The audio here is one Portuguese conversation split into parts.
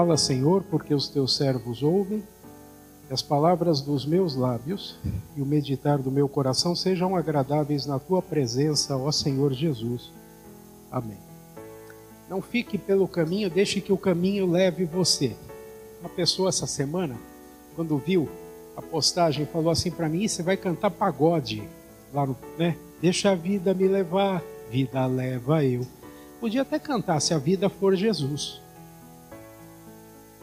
Fala, Senhor, porque os teus servos ouvem, e as palavras dos meus lábios e o meditar do meu coração sejam agradáveis na tua presença, ó Senhor Jesus. Amém. Não fique pelo caminho, deixe que o caminho leve você. Uma pessoa essa semana, quando viu a postagem, falou assim para mim: você vai cantar pagode lá no, né? Deixa a vida me levar, vida leva eu. Podia até cantar se a vida for Jesus.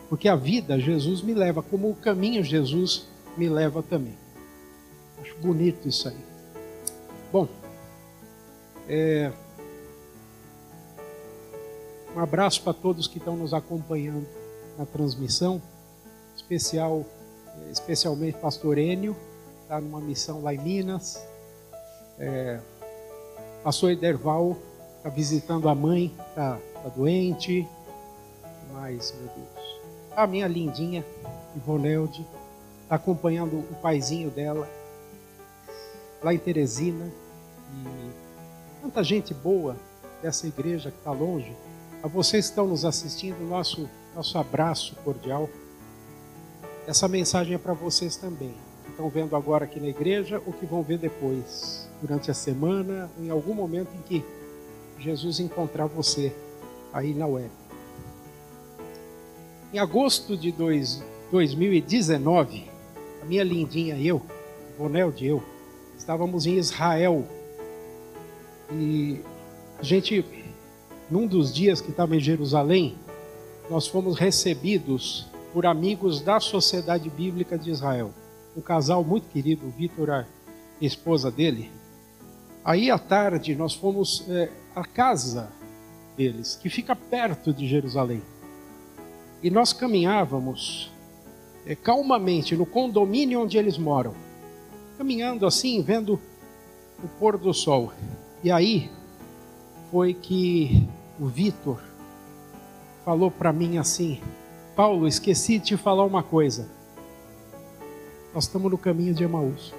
Porque a vida Jesus me leva, como o caminho Jesus me leva também. Acho bonito isso aí. Bom, é, um abraço para todos que estão nos acompanhando na transmissão, especial, especialmente Pastor Enio, está numa missão lá em Minas. É, Pastor Ederval está visitando a mãe, está tá doente. Mais, meu Deus a minha lindinha Ivonelde está acompanhando o paizinho dela lá em Teresina. E tanta gente boa dessa igreja que está longe. A vocês que estão nos assistindo, nosso, nosso abraço cordial. Essa mensagem é para vocês também, que estão vendo agora aqui na igreja ou que vão ver depois, durante a semana, em algum momento em que Jesus encontrar você aí na web. Em agosto de dois, 2019, a minha lindinha e eu, Bonel e eu, estávamos em Israel. E a gente, num dos dias que estava em Jerusalém, nós fomos recebidos por amigos da Sociedade Bíblica de Israel. Um casal muito querido, o Vitor, a esposa dele. Aí à tarde nós fomos é, à casa deles, que fica perto de Jerusalém. E nós caminhávamos é, calmamente no condomínio onde eles moram, caminhando assim, vendo o pôr do sol. E aí foi que o Vitor falou para mim assim: Paulo, esqueci de te falar uma coisa. Nós estamos no caminho de Emaús.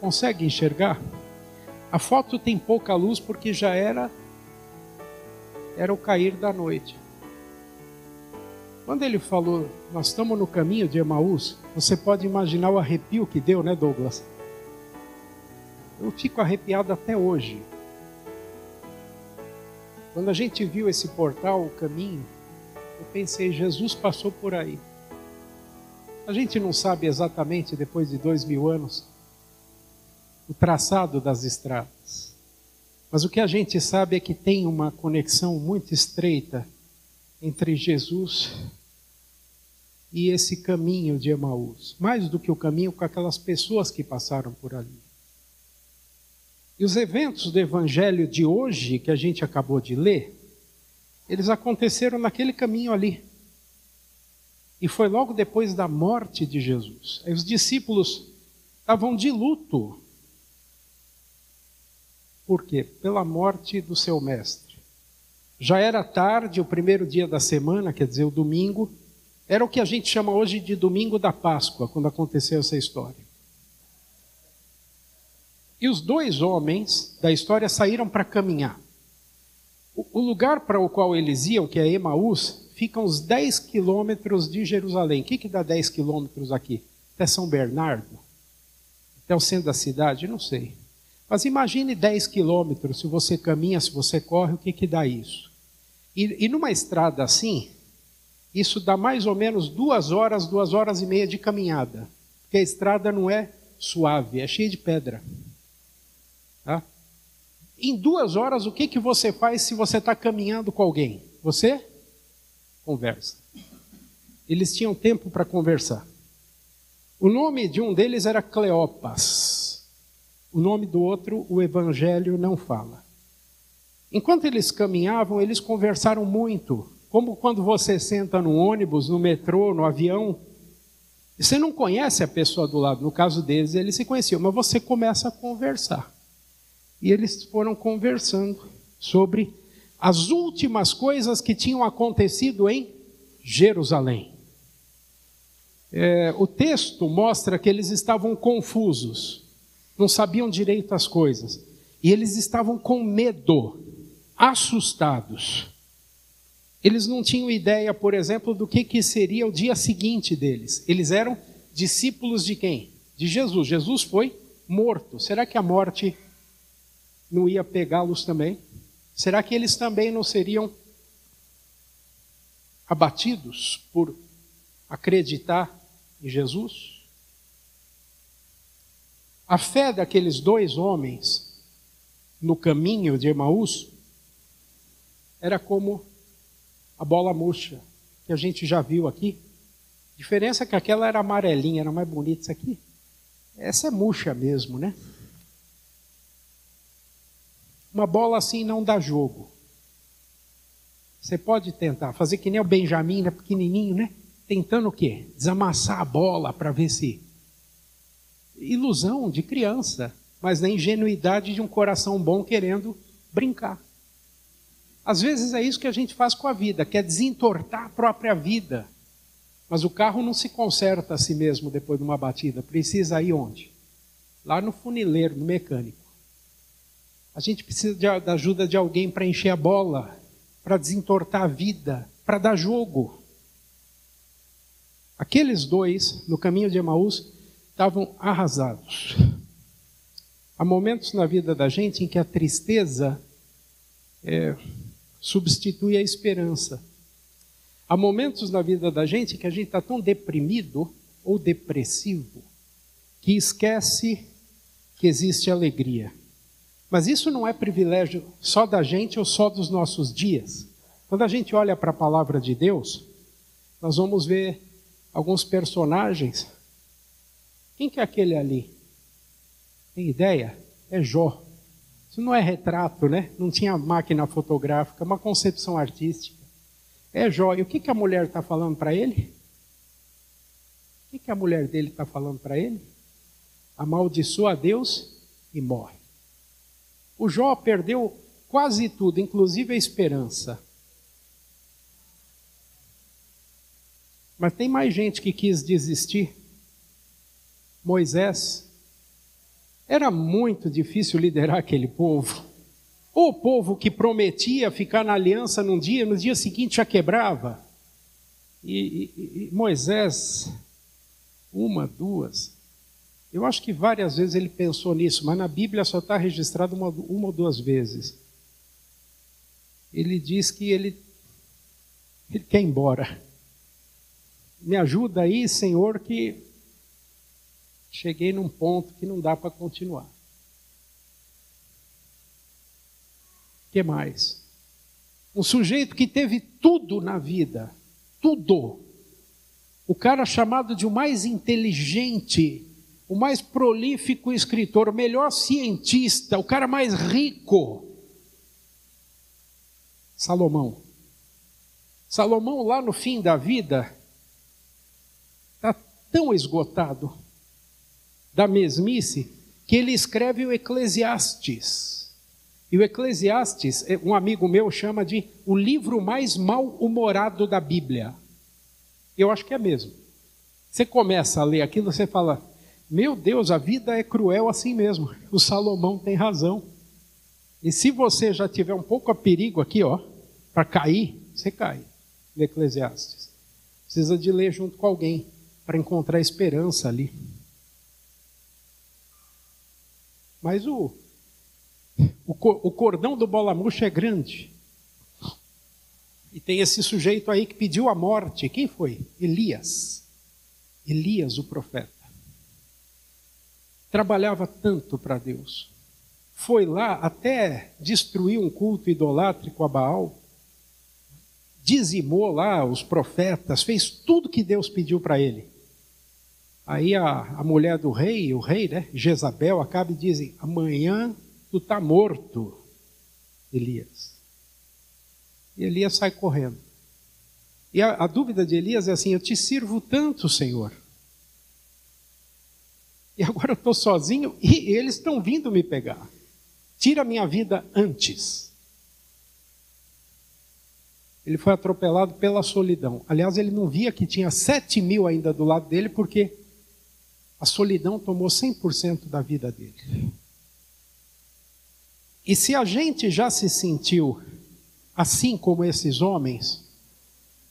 Consegue enxergar? A foto tem pouca luz porque já era era o cair da noite. Quando ele falou, nós estamos no caminho de Emaús, você pode imaginar o arrepio que deu, né, Douglas? Eu fico arrepiado até hoje. Quando a gente viu esse portal, o caminho, eu pensei, Jesus passou por aí. A gente não sabe exatamente, depois de dois mil anos, o traçado das estradas. Mas o que a gente sabe é que tem uma conexão muito estreita entre Jesus e esse caminho de Emaús, mais do que o caminho com aquelas pessoas que passaram por ali. E os eventos do evangelho de hoje, que a gente acabou de ler, eles aconteceram naquele caminho ali. E foi logo depois da morte de Jesus. Aí os discípulos estavam de luto por quê? Pela morte do seu mestre. Já era tarde, o primeiro dia da semana, quer dizer, o domingo, era o que a gente chama hoje de domingo da Páscoa, quando aconteceu essa história. E os dois homens da história saíram para caminhar. O lugar para o qual eles iam, que é Emaús, fica uns 10 quilômetros de Jerusalém. O que, que dá 10 quilômetros aqui? Até São Bernardo? Até o centro da cidade? Não sei. Mas imagine 10 quilômetros, se você caminha, se você corre, o que, que dá isso? E, e numa estrada assim, isso dá mais ou menos duas horas, duas horas e meia de caminhada. Porque a estrada não é suave, é cheia de pedra. Tá? Em duas horas, o que, que você faz se você está caminhando com alguém? Você conversa. Eles tinham tempo para conversar. O nome de um deles era Cleopas. O nome do outro, o Evangelho não fala. Enquanto eles caminhavam, eles conversaram muito. Como quando você senta no ônibus, no metrô, no avião, você não conhece a pessoa do lado. No caso deles, eles se conheciam, mas você começa a conversar. E eles foram conversando sobre as últimas coisas que tinham acontecido em Jerusalém. É, o texto mostra que eles estavam confusos não sabiam direito as coisas. E eles estavam com medo, assustados. Eles não tinham ideia, por exemplo, do que, que seria o dia seguinte deles. Eles eram discípulos de quem? De Jesus. Jesus foi morto. Será que a morte não ia pegá-los também? Será que eles também não seriam abatidos por acreditar em Jesus? A fé daqueles dois homens no caminho de Emaús era como a bola murcha, que a gente já viu aqui. A diferença é que aquela era amarelinha, era mais bonita. Isso aqui, essa é murcha mesmo, né? Uma bola assim não dá jogo. Você pode tentar fazer que nem o Benjamin, né, pequenininho, né? Tentando o quê? Desamassar a bola para ver se. Ilusão de criança, mas na ingenuidade de um coração bom querendo brincar. Às vezes é isso que a gente faz com a vida, quer desentortar a própria vida. Mas o carro não se conserta a si mesmo depois de uma batida. Precisa ir onde? Lá no funileiro, no mecânico. A gente precisa de, da ajuda de alguém para encher a bola, para desentortar a vida, para dar jogo. Aqueles dois, no caminho de Emaús, estavam arrasados. Há momentos na vida da gente em que a tristeza é, substitui a esperança. Há momentos na vida da gente que a gente está tão deprimido ou depressivo que esquece que existe alegria. Mas isso não é privilégio só da gente ou só dos nossos dias. Quando a gente olha para a palavra de Deus, nós vamos ver alguns personagens. Quem que é aquele ali? Tem ideia? É Jó. Isso não é retrato, né? Não tinha máquina fotográfica, é uma concepção artística. É jóia. O que, que a mulher está falando para ele? O que, que a mulher dele está falando para ele? Amaldiçoa a Deus e morre. O Jó perdeu quase tudo, inclusive a esperança. Mas tem mais gente que quis desistir. Moisés era muito difícil liderar aquele povo. O povo que prometia ficar na aliança num dia, no dia seguinte já quebrava. E, e, e Moisés, uma, duas, eu acho que várias vezes ele pensou nisso, mas na Bíblia só está registrado uma, uma ou duas vezes. Ele diz que ele, ele quer ir embora. Me ajuda aí, Senhor, que cheguei num ponto que não dá para continuar. O que mais? Um sujeito que teve tudo na vida, tudo. O cara chamado de o mais inteligente, o mais prolífico escritor, o melhor cientista, o cara mais rico. Salomão. Salomão, lá no fim da vida, está tão esgotado da mesmice que ele escreve o Eclesiastes. E o Eclesiastes, é, um amigo meu chama de o livro mais mal-humorado da Bíblia. Eu acho que é mesmo. Você começa a ler aquilo, você fala: Meu Deus, a vida é cruel assim mesmo. O Salomão tem razão. E se você já tiver um pouco a perigo aqui, ó, para cair, você cai no Eclesiastes. Precisa de ler junto com alguém para encontrar esperança ali. Mas o, o, o cordão do bola murcha é grande. E tem esse sujeito aí que pediu a morte. Quem foi? Elias. Elias, o profeta. Trabalhava tanto para Deus. Foi lá até destruir um culto idolátrico a Baal. Dizimou lá os profetas, fez tudo que Deus pediu para ele. Aí a, a mulher do rei, o rei, né, Jezabel, acaba e dizem: amanhã tu está morto, Elias. E Elias sai correndo. E a, a dúvida de Elias é assim: eu te sirvo tanto, Senhor. E agora eu estou sozinho e eles estão vindo me pegar. Tira a minha vida antes. Ele foi atropelado pela solidão. Aliás, ele não via que tinha sete mil ainda do lado dele, porque a solidão tomou 100% da vida dele. E se a gente já se sentiu assim como esses homens,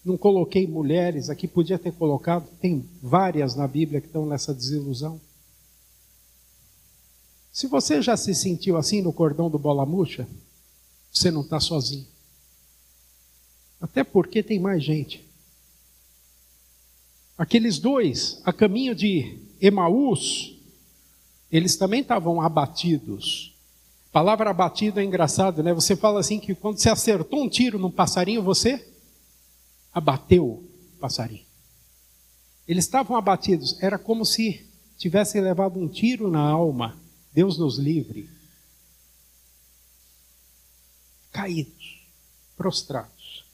Não coloquei mulheres, aqui podia ter colocado, tem várias na Bíblia que estão nessa desilusão. Se você já se sentiu assim no cordão do bola murcha, você não está sozinho. Até porque tem mais gente. Aqueles dois, a caminho de Emaús, eles também estavam abatidos. A palavra abatido é engraçado, né? Você fala assim que quando você acertou um tiro num passarinho, você abateu o passarinho. Eles estavam abatidos, era como se tivessem levado um tiro na alma. Deus nos livre. Caídos, prostrados.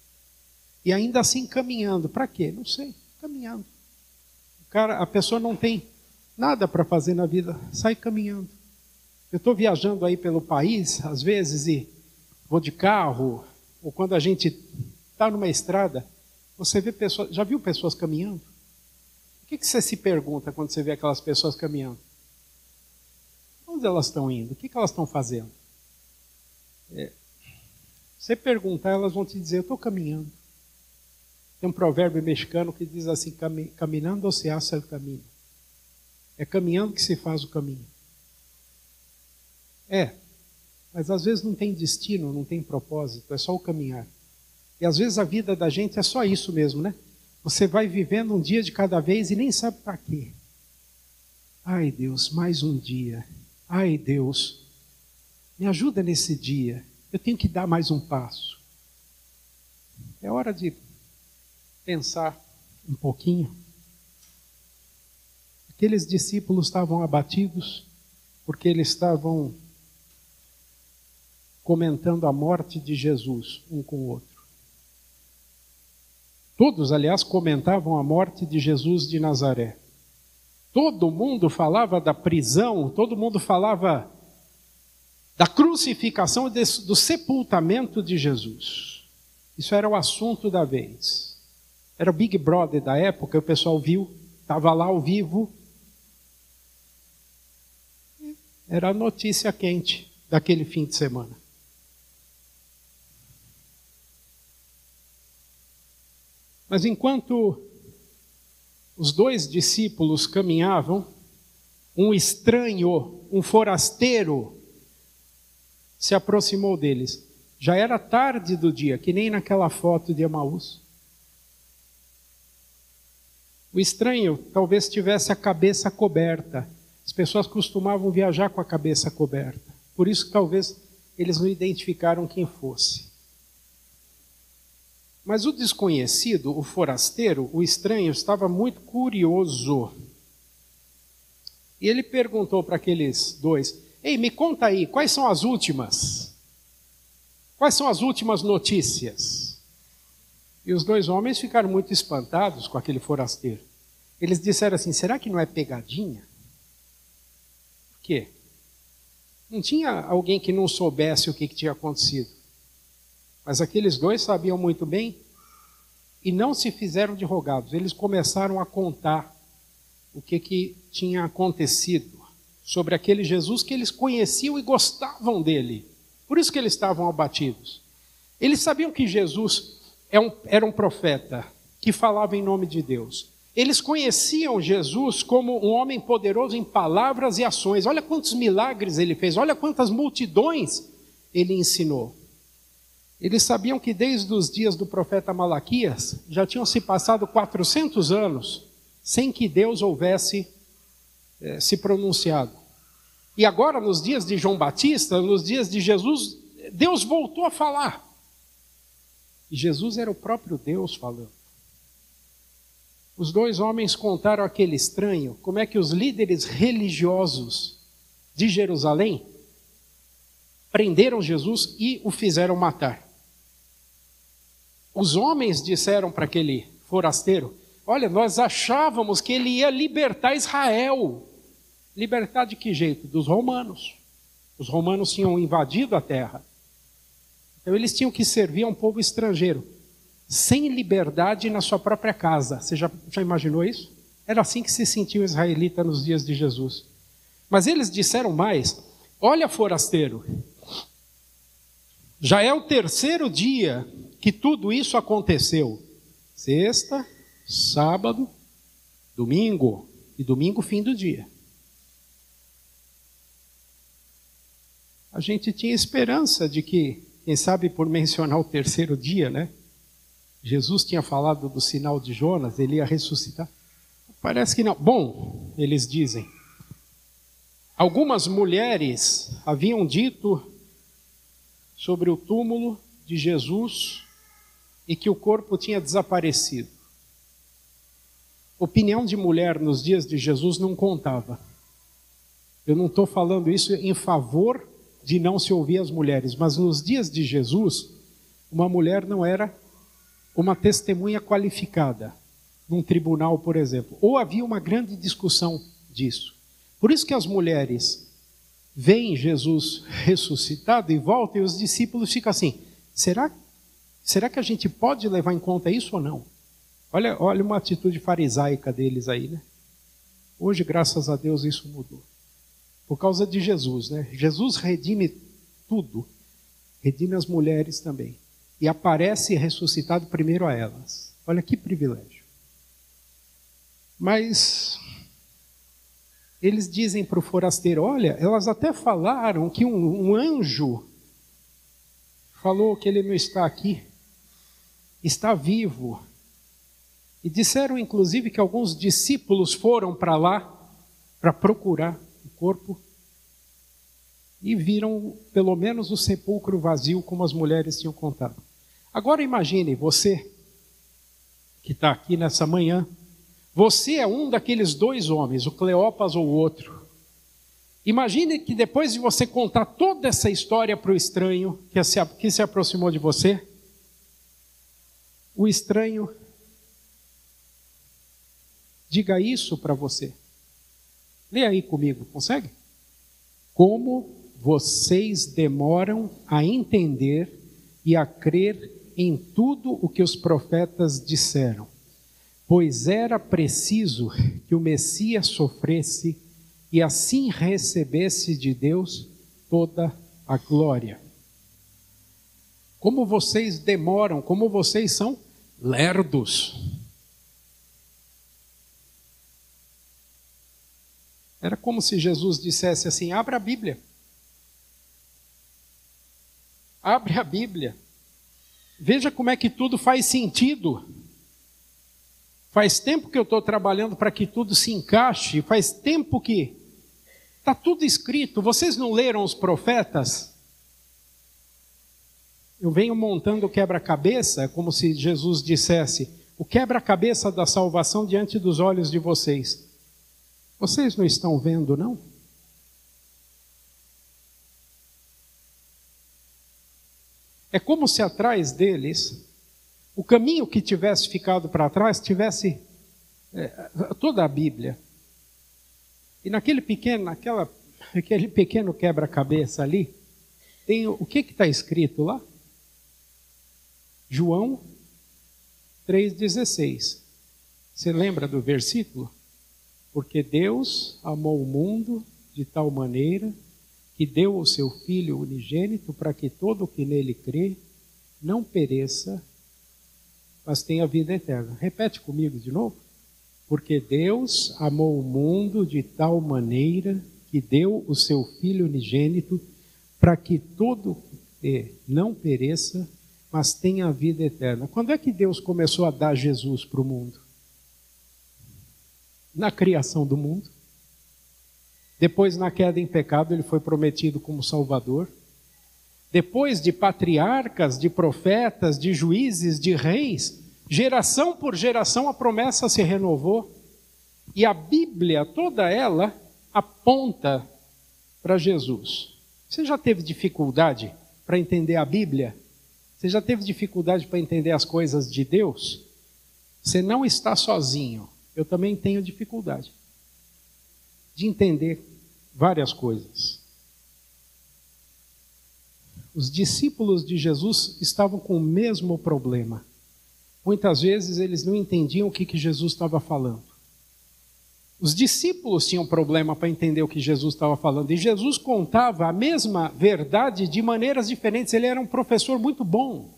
E ainda assim caminhando. Para quê? Não sei. Caminhando. O cara, a pessoa não tem nada para fazer na vida, sai caminhando. Eu estou viajando aí pelo país, às vezes, e vou de carro, ou quando a gente está numa estrada, você vê pessoas. Já viu pessoas caminhando? O que, que você se pergunta quando você vê aquelas pessoas caminhando? Onde elas estão indo? O que, que elas estão fazendo? É, você perguntar, elas vão te dizer: Eu estou caminhando. Tem um provérbio mexicano que diz assim: Caminhando se hace el camino. É caminhando que se faz o caminho. É, mas às vezes não tem destino, não tem propósito, é só o caminhar. E às vezes a vida da gente é só isso mesmo, né? Você vai vivendo um dia de cada vez e nem sabe para quê. Ai Deus, mais um dia. Ai Deus, me ajuda nesse dia. Eu tenho que dar mais um passo. É hora de pensar um pouquinho. Aqueles discípulos estavam abatidos porque eles estavam comentando a morte de Jesus um com o outro. Todos, aliás, comentavam a morte de Jesus de Nazaré. Todo mundo falava da prisão, todo mundo falava da crucificação do sepultamento de Jesus. Isso era o assunto da vez. Era o Big Brother da época, o pessoal viu, estava lá ao vivo, Era a notícia quente daquele fim de semana. Mas enquanto os dois discípulos caminhavam, um estranho, um forasteiro, se aproximou deles. Já era tarde do dia, que nem naquela foto de Emaús. O estranho talvez tivesse a cabeça coberta as pessoas costumavam viajar com a cabeça coberta. Por isso talvez eles não identificaram quem fosse. Mas o desconhecido, o forasteiro, o estranho, estava muito curioso. E ele perguntou para aqueles dois: Ei, me conta aí, quais são as últimas? Quais são as últimas notícias? E os dois homens ficaram muito espantados com aquele forasteiro. Eles disseram assim: será que não é pegadinha? Quê? Não tinha alguém que não soubesse o que, que tinha acontecido. Mas aqueles dois sabiam muito bem e não se fizeram de rogados. Eles começaram a contar o que, que tinha acontecido sobre aquele Jesus que eles conheciam e gostavam dele. Por isso que eles estavam abatidos. Eles sabiam que Jesus é era um profeta que falava em nome de Deus. Eles conheciam Jesus como um homem poderoso em palavras e ações. Olha quantos milagres ele fez, olha quantas multidões ele ensinou. Eles sabiam que desde os dias do profeta Malaquias já tinham se passado 400 anos sem que Deus houvesse eh, se pronunciado. E agora, nos dias de João Batista, nos dias de Jesus, Deus voltou a falar. E Jesus era o próprio Deus falando. Os dois homens contaram aquele estranho como é que os líderes religiosos de Jerusalém prenderam Jesus e o fizeram matar. Os homens disseram para aquele forasteiro: Olha, nós achávamos que ele ia libertar Israel. Libertar de que jeito? Dos romanos. Os romanos tinham invadido a terra. Então eles tinham que servir a um povo estrangeiro sem liberdade na sua própria casa. Você já, já imaginou isso? Era assim que se sentia o israelita nos dias de Jesus. Mas eles disseram mais: Olha, forasteiro, já é o terceiro dia que tudo isso aconteceu. Sexta, sábado, domingo e domingo fim do dia. A gente tinha esperança de que, quem sabe por mencionar o terceiro dia, né? Jesus tinha falado do sinal de Jonas, ele ia ressuscitar. Parece que não. Bom, eles dizem. Algumas mulheres haviam dito sobre o túmulo de Jesus e que o corpo tinha desaparecido. Opinião de mulher nos dias de Jesus não contava. Eu não estou falando isso em favor de não se ouvir as mulheres, mas nos dias de Jesus, uma mulher não era uma testemunha qualificada num tribunal, por exemplo. Ou havia uma grande discussão disso. Por isso que as mulheres veem Jesus ressuscitado e voltam e os discípulos ficam assim: será, será que a gente pode levar em conta isso ou não? Olha, olha uma atitude farisaica deles aí, né? Hoje, graças a Deus, isso mudou. Por causa de Jesus, né? Jesus redime tudo, redime as mulheres também. E aparece ressuscitado primeiro a elas. Olha que privilégio. Mas eles dizem para o forasteiro: olha, elas até falaram que um, um anjo falou que ele não está aqui, está vivo. E disseram, inclusive, que alguns discípulos foram para lá para procurar o corpo e viram pelo menos o sepulcro vazio, como as mulheres tinham contado. Agora imagine você que está aqui nessa manhã, você é um daqueles dois homens, o Cleopas ou o outro. Imagine que depois de você contar toda essa história para o estranho que se, que se aproximou de você, o estranho diga isso para você. Lê aí comigo, consegue? Como vocês demoram a entender e a crer em tudo o que os profetas disseram, pois era preciso que o Messias sofresse e assim recebesse de Deus toda a glória. Como vocês demoram, como vocês são lerdos. Era como se Jesus dissesse assim: abra a Bíblia. Abre a Bíblia. Veja como é que tudo faz sentido. Faz tempo que eu estou trabalhando para que tudo se encaixe, faz tempo que está tudo escrito. Vocês não leram os profetas? Eu venho montando o quebra-cabeça, como se Jesus dissesse: o quebra-cabeça da salvação diante dos olhos de vocês. Vocês não estão vendo, não? É como se atrás deles, o caminho que tivesse ficado para trás tivesse é, toda a Bíblia. E naquele pequeno, naquela, aquele pequeno quebra-cabeça ali, tem o que está escrito lá? João 3,16. Você lembra do versículo? Porque Deus amou o mundo de tal maneira que deu o seu Filho unigênito para que todo o que nele crê não pereça, mas tenha vida eterna. Repete comigo de novo. Porque Deus amou o mundo de tal maneira que deu o seu Filho unigênito para que todo que não pereça, mas tenha vida eterna. Quando é que Deus começou a dar Jesus para o mundo? Na criação do mundo. Depois, na queda em pecado, ele foi prometido como Salvador. Depois de patriarcas, de profetas, de juízes, de reis, geração por geração a promessa se renovou. E a Bíblia, toda ela, aponta para Jesus. Você já teve dificuldade para entender a Bíblia? Você já teve dificuldade para entender as coisas de Deus? Você não está sozinho. Eu também tenho dificuldade de entender várias coisas. Os discípulos de Jesus estavam com o mesmo problema. Muitas vezes eles não entendiam o que, que Jesus estava falando. Os discípulos tinham problema para entender o que Jesus estava falando. E Jesus contava a mesma verdade de maneiras diferentes. Ele era um professor muito bom.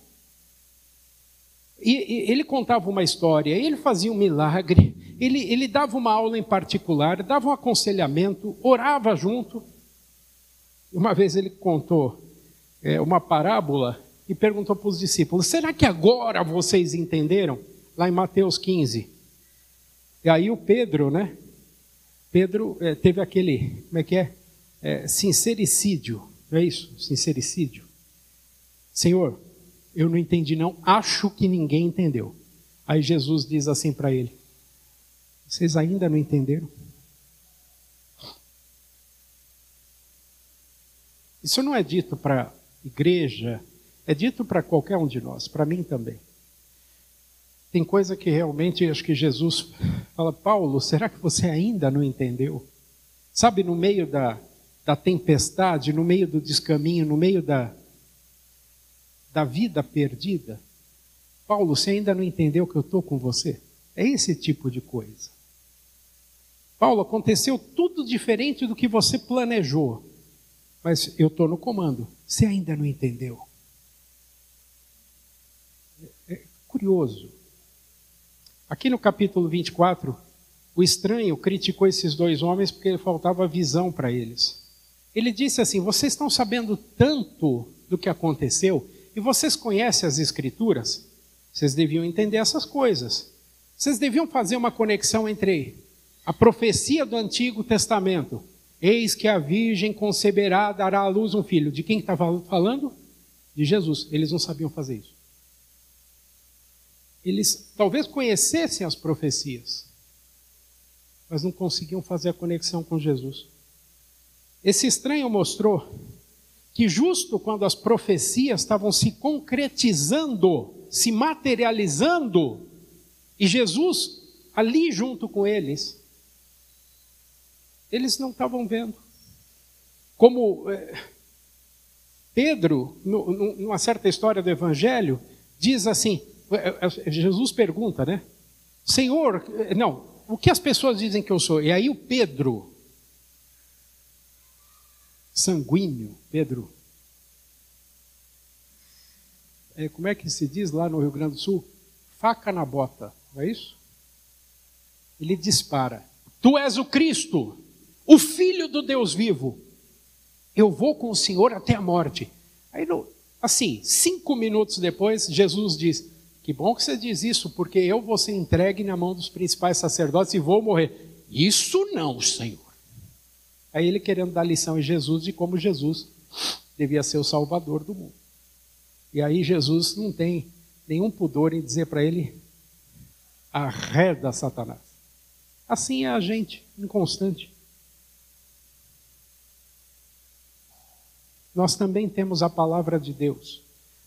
E, e ele contava uma história, ele fazia um milagre, ele, ele dava uma aula em particular, dava um aconselhamento, orava junto. Uma vez ele contou é, uma parábola e perguntou para os discípulos: será que agora vocês entenderam? Lá em Mateus 15. E aí o Pedro, né? Pedro é, teve aquele, como é que é? é? Sincericídio, não é isso? Sincericídio. Senhor, eu não entendi não, acho que ninguém entendeu. Aí Jesus diz assim para ele: Vocês ainda não entenderam? Isso não é dito para igreja, é dito para qualquer um de nós, para mim também. Tem coisa que realmente acho que Jesus fala, Paulo, será que você ainda não entendeu? Sabe, no meio da, da tempestade, no meio do descaminho, no meio da, da vida perdida. Paulo, você ainda não entendeu que eu estou com você? É esse tipo de coisa. Paulo, aconteceu tudo diferente do que você planejou, mas eu estou no comando. Você ainda não entendeu? É curioso. Aqui no capítulo 24, o estranho criticou esses dois homens porque faltava visão para eles. Ele disse assim: Vocês estão sabendo tanto do que aconteceu e vocês conhecem as Escrituras? Vocês deviam entender essas coisas. Vocês deviam fazer uma conexão entre a profecia do Antigo Testamento. Eis que a Virgem conceberá, dará à luz um filho. De quem estava falando? De Jesus. Eles não sabiam fazer isso. Eles talvez conhecessem as profecias, mas não conseguiam fazer a conexão com Jesus. Esse estranho mostrou que justo quando as profecias estavam se concretizando, se materializando, e Jesus ali junto com eles, eles não estavam vendo. Como é, Pedro, no, numa certa história do Evangelho, diz assim: é, é, Jesus pergunta, né? Senhor, não, o que as pessoas dizem que eu sou? E aí o Pedro, sanguíneo, Pedro. É, como é que se diz lá no Rio Grande do Sul? Faca na bota, não é isso? Ele dispara: Tu és o Cristo, o Filho do Deus vivo. Eu vou com o Senhor até a morte. Aí, assim, cinco minutos depois, Jesus diz: Que bom que você diz isso, porque eu vou ser entregue na mão dos principais sacerdotes e vou morrer. Isso não, Senhor. Aí ele querendo dar lição em Jesus de como Jesus devia ser o salvador do mundo. E aí Jesus não tem nenhum pudor em dizer para ele: arreda Satanás. Assim é a gente, inconstante. Nós também temos a palavra de Deus,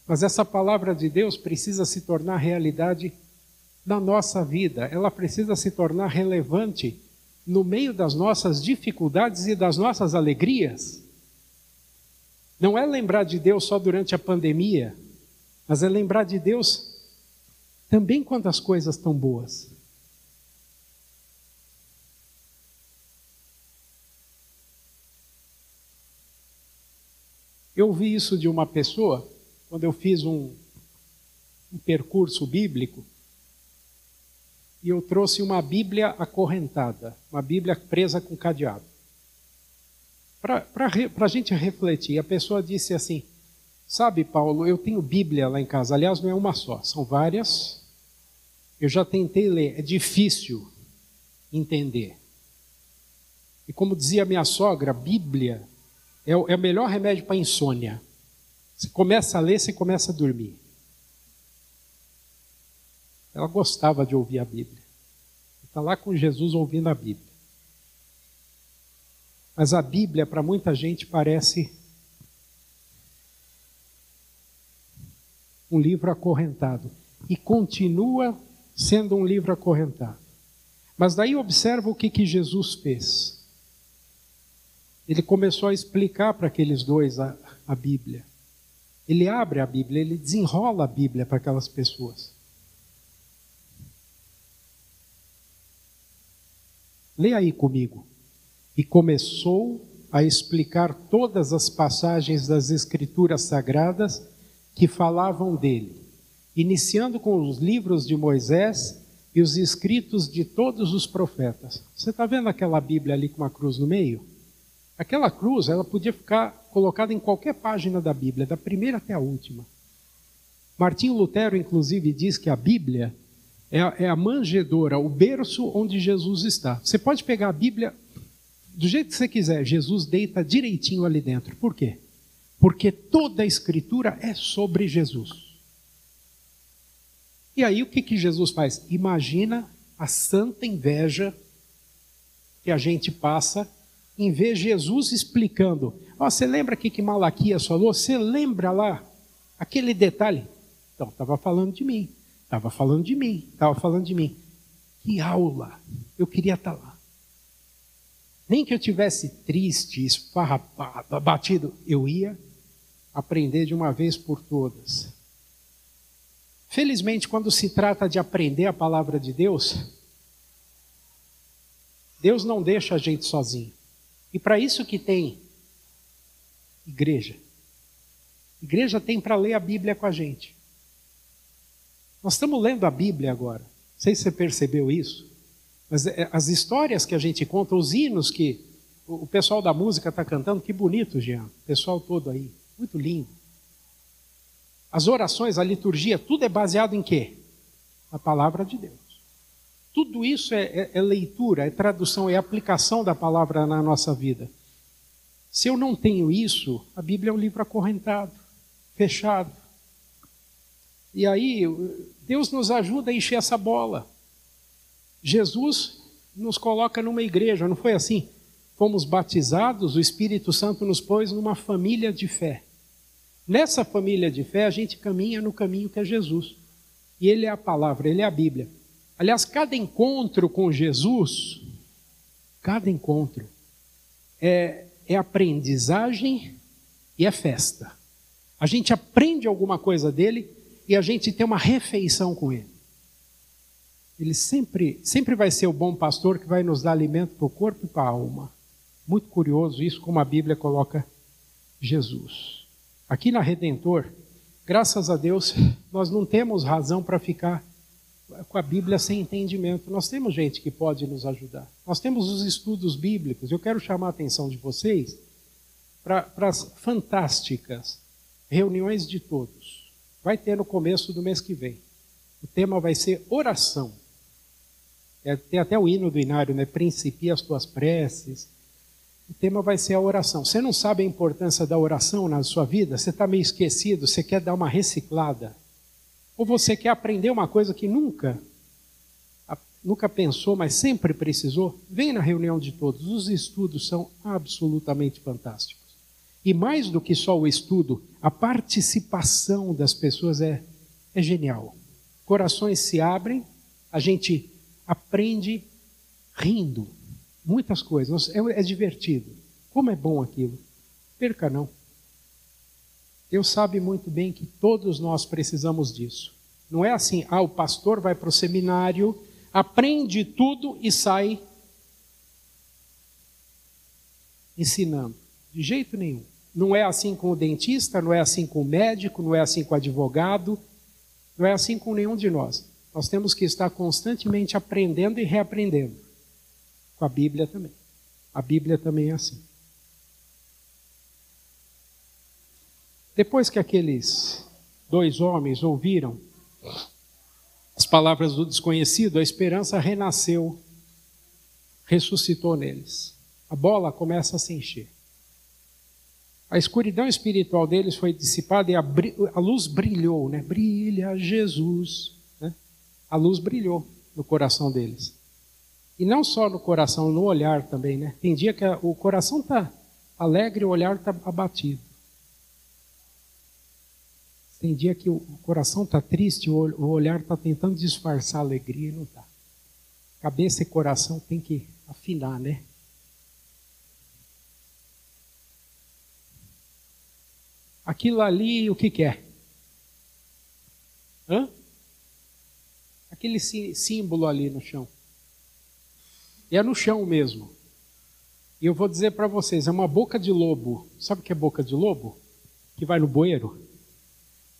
mas essa palavra de Deus precisa se tornar realidade na nossa vida, ela precisa se tornar relevante no meio das nossas dificuldades e das nossas alegrias. Não é lembrar de Deus só durante a pandemia, mas é lembrar de Deus também quando as coisas estão boas. Eu ouvi isso de uma pessoa quando eu fiz um, um percurso bíblico e eu trouxe uma Bíblia acorrentada, uma Bíblia presa com cadeado. Para a gente refletir, a pessoa disse assim: Sabe, Paulo, eu tenho Bíblia lá em casa. Aliás, não é uma só, são várias. Eu já tentei ler, é difícil entender. E como dizia minha sogra, Bíblia é o, é o melhor remédio para insônia. Você começa a ler, você começa a dormir. Ela gostava de ouvir a Bíblia. Está lá com Jesus ouvindo a Bíblia. Mas a Bíblia, para muita gente, parece um livro acorrentado. E continua sendo um livro acorrentado. Mas daí observa o que, que Jesus fez. Ele começou a explicar para aqueles dois a, a Bíblia. Ele abre a Bíblia, ele desenrola a Bíblia para aquelas pessoas. Leia aí comigo. E começou a explicar todas as passagens das Escrituras Sagradas que falavam dele. iniciando com os livros de Moisés e os escritos de todos os profetas. Você está vendo aquela Bíblia ali com uma cruz no meio? Aquela cruz, ela podia ficar colocada em qualquer página da Bíblia, da primeira até a última. Martinho Lutero, inclusive, diz que a Bíblia é a, é a manjedora, o berço onde Jesus está. Você pode pegar a Bíblia do jeito que você quiser, Jesus deita direitinho ali dentro. Por quê? Porque toda a Escritura é sobre Jesus. E aí o que, que Jesus faz? Imagina a santa inveja que a gente passa em ver Jesus explicando. Oh, você lembra aqui que Malaquias falou? Você lembra lá aquele detalhe? Então, estava falando de mim, estava falando de mim, estava falando de mim. Que aula! Eu queria estar tá lá. Nem que eu tivesse triste, esfarrapado, abatido, eu ia aprender de uma vez por todas. Felizmente, quando se trata de aprender a palavra de Deus, Deus não deixa a gente sozinho. E para isso que tem igreja. Igreja tem para ler a Bíblia com a gente. Nós estamos lendo a Bíblia agora. Não sei se você percebeu isso. Mas é, as histórias que a gente conta, os hinos que o pessoal da música está cantando, que bonito, Jean. O pessoal todo aí. Muito lindo. As orações, a liturgia, tudo é baseado em quê? Na palavra de Deus. Tudo isso é, é, é, leitura, é tradução, é aplicação da palavra na nossa vida. Se eu não tenho isso, a Bíblia é um livro acorrentado, fechado. E aí, Deus nos ajuda a encher essa bola. Jesus nos coloca numa igreja, não foi assim? Fomos batizados, o Espírito Santo nos pôs numa família de fé. Nessa família de fé, a gente caminha no caminho que é Jesus. E Ele é a palavra, Ele é a Bíblia. Aliás, cada encontro com Jesus, cada encontro, é, é aprendizagem e é festa. A gente aprende alguma coisa dele e a gente tem uma refeição com ele. Ele sempre, sempre vai ser o bom pastor que vai nos dar alimento para o corpo e para a alma. Muito curioso isso, como a Bíblia coloca Jesus. Aqui na Redentor, graças a Deus, nós não temos razão para ficar com a Bíblia sem entendimento. Nós temos gente que pode nos ajudar. Nós temos os estudos bíblicos. Eu quero chamar a atenção de vocês para as fantásticas reuniões de todos. Vai ter no começo do mês que vem. O tema vai ser oração. É, tem até o hino do Inário, né? Principia as tuas preces o tema vai ser a oração. Você não sabe a importância da oração na sua vida? Você está meio esquecido? Você quer dar uma reciclada? Ou você quer aprender uma coisa que nunca, nunca pensou, mas sempre precisou? Vem na reunião de todos. Os estudos são absolutamente fantásticos. E mais do que só o estudo, a participação das pessoas é, é genial. Corações se abrem, a gente aprende rindo muitas coisas. É, é divertido. Como é bom aquilo. Perca não. Deus sabe muito bem que todos nós precisamos disso. Não é assim, ah, o pastor vai para o seminário, aprende tudo e sai ensinando. De jeito nenhum. Não é assim com o dentista, não é assim com o médico, não é assim com o advogado, não é assim com nenhum de nós. Nós temos que estar constantemente aprendendo e reaprendendo com a Bíblia também. A Bíblia também é assim. Depois que aqueles dois homens ouviram as palavras do desconhecido, a esperança renasceu, ressuscitou neles. A bola começa a se encher. A escuridão espiritual deles foi dissipada e a, a luz brilhou, né? Brilha Jesus. Né? A luz brilhou no coração deles. E não só no coração, no olhar também, né? Tem dia que o coração está alegre o olhar está abatido. Tem dia que o coração está triste, o olhar está tentando disfarçar a alegria e não está. Cabeça e coração tem que afinar, né? Aquilo ali, o que, que é? Hã? Aquele símbolo ali no chão. E é no chão mesmo. E eu vou dizer para vocês, é uma boca de lobo. Sabe o que é boca de lobo? Que vai no bueiro.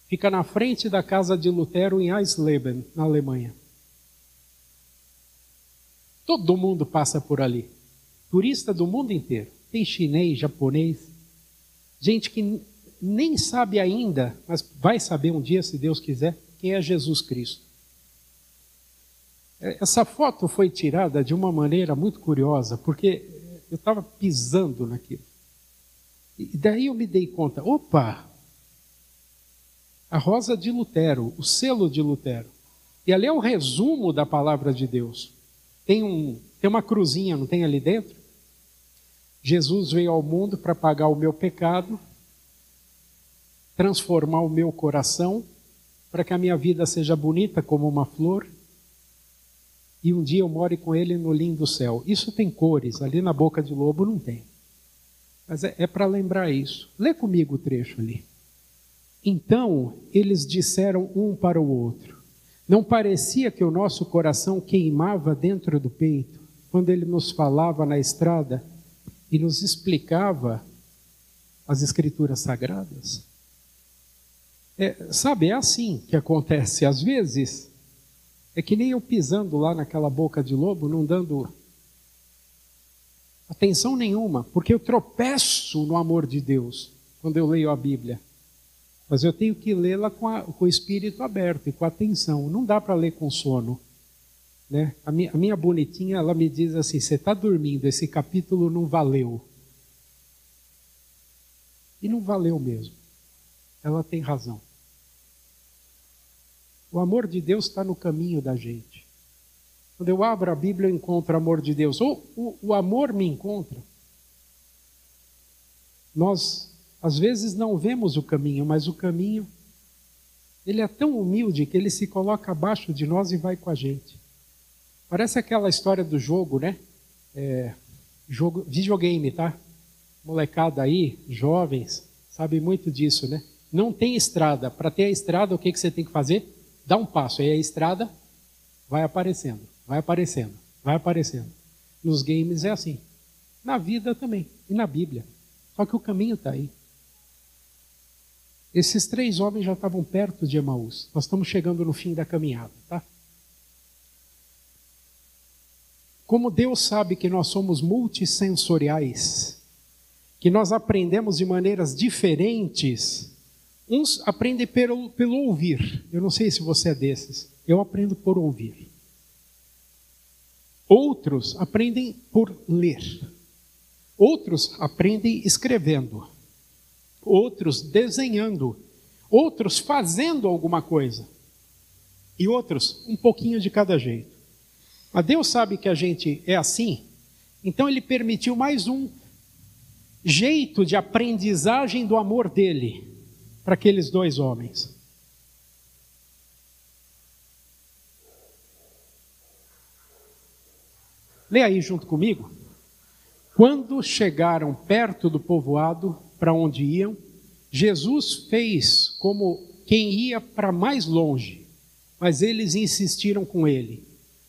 Fica na frente da casa de Lutero em Eisleben, na Alemanha. Todo mundo passa por ali. Turista do mundo inteiro. Tem chinês, japonês, gente que nem sabe ainda, mas vai saber um dia, se Deus quiser, quem é Jesus Cristo. É, essa foto foi tirada de uma maneira muito curiosa, porque eu estava pisando naquilo. E daí eu me dei conta: opa, a rosa de Lutero, o selo de Lutero. E ali é o resumo da palavra de Deus. Tem, um, tem uma cruzinha, não tem ali dentro? Jesus veio ao mundo para pagar o meu pecado, transformar o meu coração, para que a minha vida seja bonita como uma flor, e um dia eu more com ele no lindo céu. Isso tem cores, ali na boca de lobo não tem. Mas é, é para lembrar isso. Lê comigo o trecho ali. Então eles disseram um para o outro: Não parecia que o nosso coração queimava dentro do peito quando ele nos falava na estrada e nos explicava as Escrituras Sagradas? É, sabe, é assim que acontece. Às vezes, é que nem eu pisando lá naquela boca de lobo, não dando atenção nenhuma, porque eu tropeço no amor de Deus quando eu leio a Bíblia. Mas eu tenho que lê-la com, com, o espírito aberto e com atenção. Não dá para ler com sono. Né? A, minha, a minha bonitinha, ela me diz assim: você está dormindo, esse capítulo não valeu. E não valeu mesmo. Ela tem razão. O amor de Deus está no caminho da gente. Quando eu abro a Bíblia, eu encontro o amor de Deus. Ou o, o amor me encontra. Nós às vezes não vemos o caminho, mas o caminho, ele é tão humilde que ele se coloca abaixo de nós e vai com a gente. Parece aquela história do jogo, né? É, jogo, videogame, tá? Molecada aí, jovens, sabe muito disso, né? Não tem estrada. Para ter a estrada, o que, que você tem que fazer? Dá um passo. Aí a estrada vai aparecendo, vai aparecendo, vai aparecendo. Nos games é assim. Na vida também. E na Bíblia. Só que o caminho está aí. Esses três homens já estavam perto de Emaús. Nós estamos chegando no fim da caminhada, tá? Como Deus sabe que nós somos multissensoriais, que nós aprendemos de maneiras diferentes, uns aprendem pelo, pelo ouvir. Eu não sei se você é desses. Eu aprendo por ouvir. Outros aprendem por ler. Outros aprendem escrevendo outros desenhando, outros fazendo alguma coisa, e outros um pouquinho de cada jeito. Mas Deus sabe que a gente é assim, então Ele permitiu mais um jeito de aprendizagem do amor dele para aqueles dois homens. Lê aí junto comigo. Quando chegaram perto do povoado, para onde iam, Jesus fez como quem ia para mais longe, mas eles insistiram com ele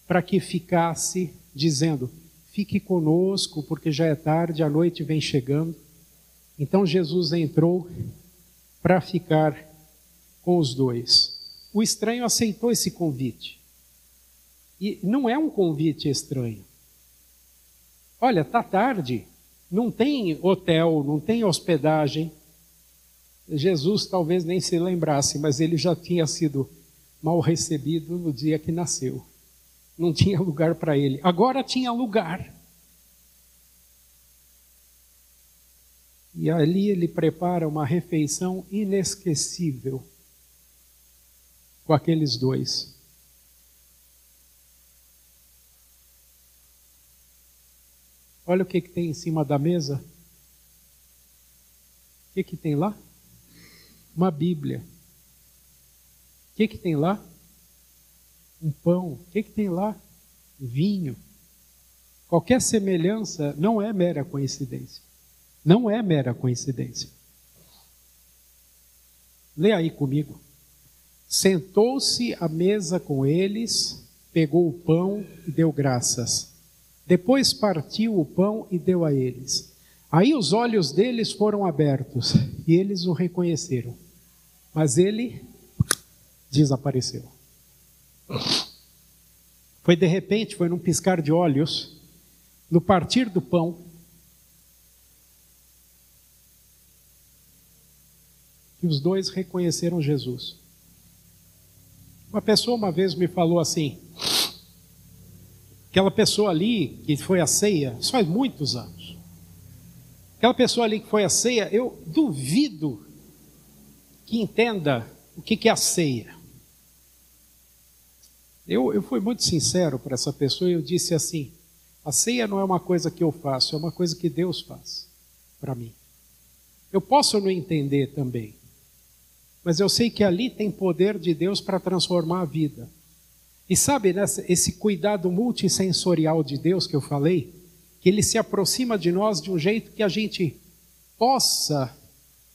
para que ficasse, dizendo: Fique conosco, porque já é tarde, a noite vem chegando. Então Jesus entrou para ficar com os dois. O estranho aceitou esse convite. E não é um convite estranho. Olha, tá tarde, não tem hotel, não tem hospedagem. Jesus talvez nem se lembrasse, mas ele já tinha sido mal recebido no dia que nasceu. Não tinha lugar para ele. Agora tinha lugar. E ali ele prepara uma refeição inesquecível com aqueles dois. Olha o que, que tem em cima da mesa. O que, que tem lá? Uma Bíblia. O que, que tem lá? Um pão. O que, que tem lá? Vinho. Qualquer semelhança não é mera coincidência. Não é mera coincidência. Lê aí comigo. Sentou-se à mesa com eles, pegou o pão e deu graças depois partiu o pão e deu a eles. Aí os olhos deles foram abertos e eles o reconheceram. Mas ele desapareceu. Foi de repente, foi num piscar de olhos, no partir do pão, que os dois reconheceram Jesus. Uma pessoa uma vez me falou assim: aquela pessoa ali que foi a ceia, isso faz muitos anos. Aquela pessoa ali que foi a ceia, eu duvido que entenda o que é a ceia. Eu, eu fui muito sincero para essa pessoa e eu disse assim: a ceia não é uma coisa que eu faço, é uma coisa que Deus faz para mim. Eu posso não entender também, mas eu sei que ali tem poder de Deus para transformar a vida. E sabe, nessa, esse cuidado multissensorial de Deus que eu falei, que ele se aproxima de nós de um jeito que a gente possa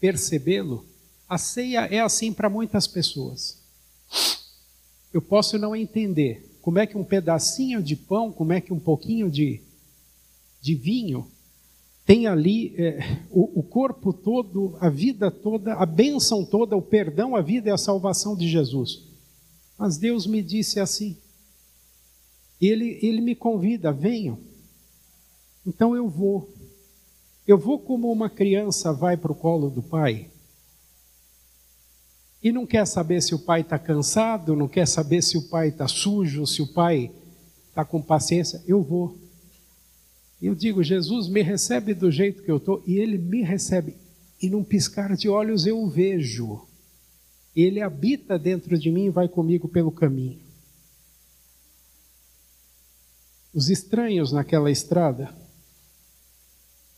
percebê-lo, a ceia é assim para muitas pessoas eu posso não entender como é que um pedacinho de pão, como é que um pouquinho de, de vinho tem ali é, o, o corpo todo, a vida toda, a bênção toda, o perdão, a vida e a salvação de Jesus. Mas Deus me disse assim. Ele, ele me convida, venham. Então eu vou. Eu vou como uma criança vai para o colo do pai e não quer saber se o pai está cansado, não quer saber se o pai está sujo, se o pai está com paciência, eu vou. Eu digo, Jesus me recebe do jeito que eu estou, e ele me recebe. E num piscar de olhos eu o vejo. Ele habita dentro de mim e vai comigo pelo caminho. Os estranhos naquela estrada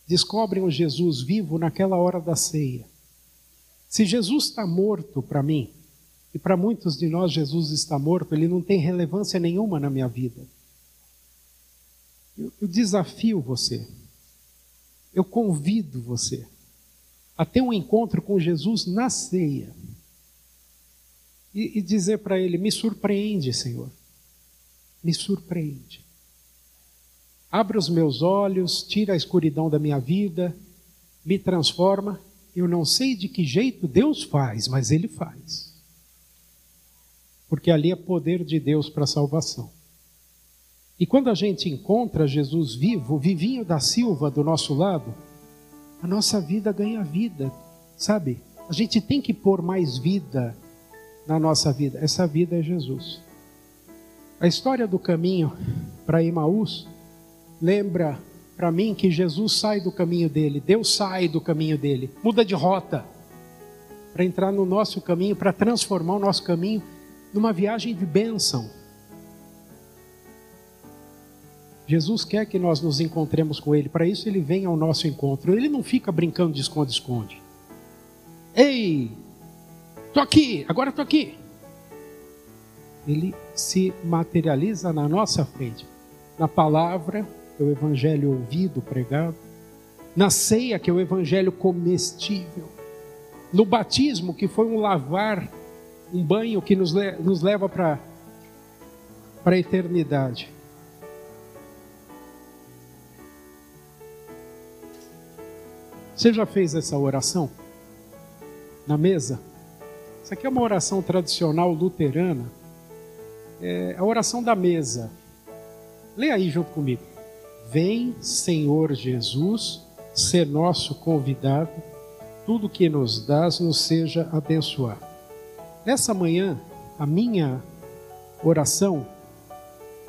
descobrem o Jesus vivo naquela hora da ceia. Se Jesus está morto para mim, e para muitos de nós Jesus está morto, ele não tem relevância nenhuma na minha vida. Eu, eu desafio você, eu convido você a ter um encontro com Jesus na ceia e, e dizer para ele: Me surpreende, Senhor, me surpreende. Abre os meus olhos, tira a escuridão da minha vida, me transforma eu não sei de que jeito Deus faz, mas Ele faz. Porque ali é poder de Deus para a salvação. E quando a gente encontra Jesus vivo, vivinho da Silva do nosso lado, a nossa vida ganha vida, sabe? A gente tem que pôr mais vida na nossa vida. Essa vida é Jesus. A história do caminho para Emaús lembra para mim que Jesus sai do caminho dele, Deus sai do caminho dele, muda de rota para entrar no nosso caminho, para transformar o nosso caminho numa viagem de bênção. Jesus quer que nós nos encontremos com Ele, para isso Ele vem ao nosso encontro. Ele não fica brincando de esconde-esconde. Ei, tô aqui, agora tô aqui. Ele se materializa na nossa frente, na palavra, que é o evangelho ouvido, pregado, na ceia, que é o evangelho comestível, no batismo, que foi um lavar, um banho que nos, nos leva para a eternidade. Você já fez essa oração? Na mesa? Isso aqui é uma oração tradicional luterana. É a oração da mesa. Leia aí junto comigo. Vem, Senhor Jesus, ser nosso convidado, tudo que nos dás nos seja abençoado. Nessa manhã, a minha oração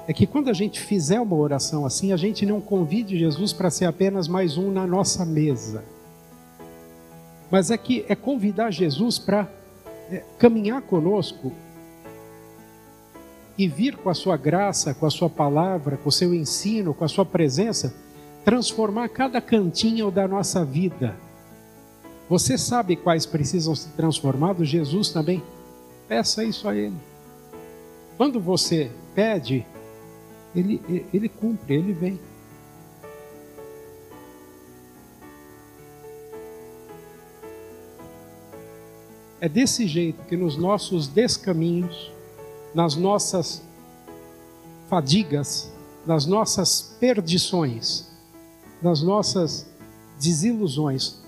é que quando a gente fizer uma oração assim, a gente não convide Jesus para ser apenas mais um na nossa mesa, mas é que é convidar Jesus para é, caminhar conosco e vir com a sua graça, com a sua palavra, com o seu ensino, com a sua presença, transformar cada cantinho da nossa vida. Você sabe quais precisam ser transformados? Jesus também. Peça isso a Ele. Quando você pede, Ele, ele cumpre, Ele vem. É desse jeito que nos nossos descaminhos, nas nossas fadigas, nas nossas perdições, nas nossas desilusões.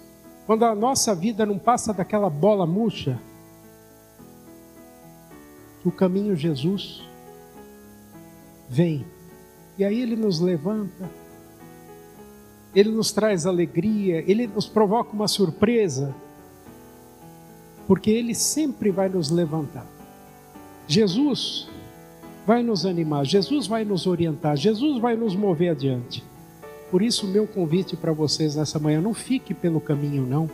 Quando a nossa vida não passa daquela bola murcha, o caminho Jesus vem. E aí ele nos levanta, ele nos traz alegria, ele nos provoca uma surpresa, porque ele sempre vai nos levantar. Jesus vai nos animar, Jesus vai nos orientar, Jesus vai nos mover adiante. Por isso, meu convite para vocês nessa manhã: não fique pelo caminho, não.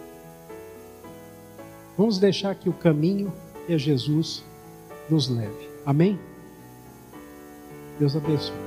Vamos deixar que o caminho é Jesus nos leve. Amém? Deus abençoe.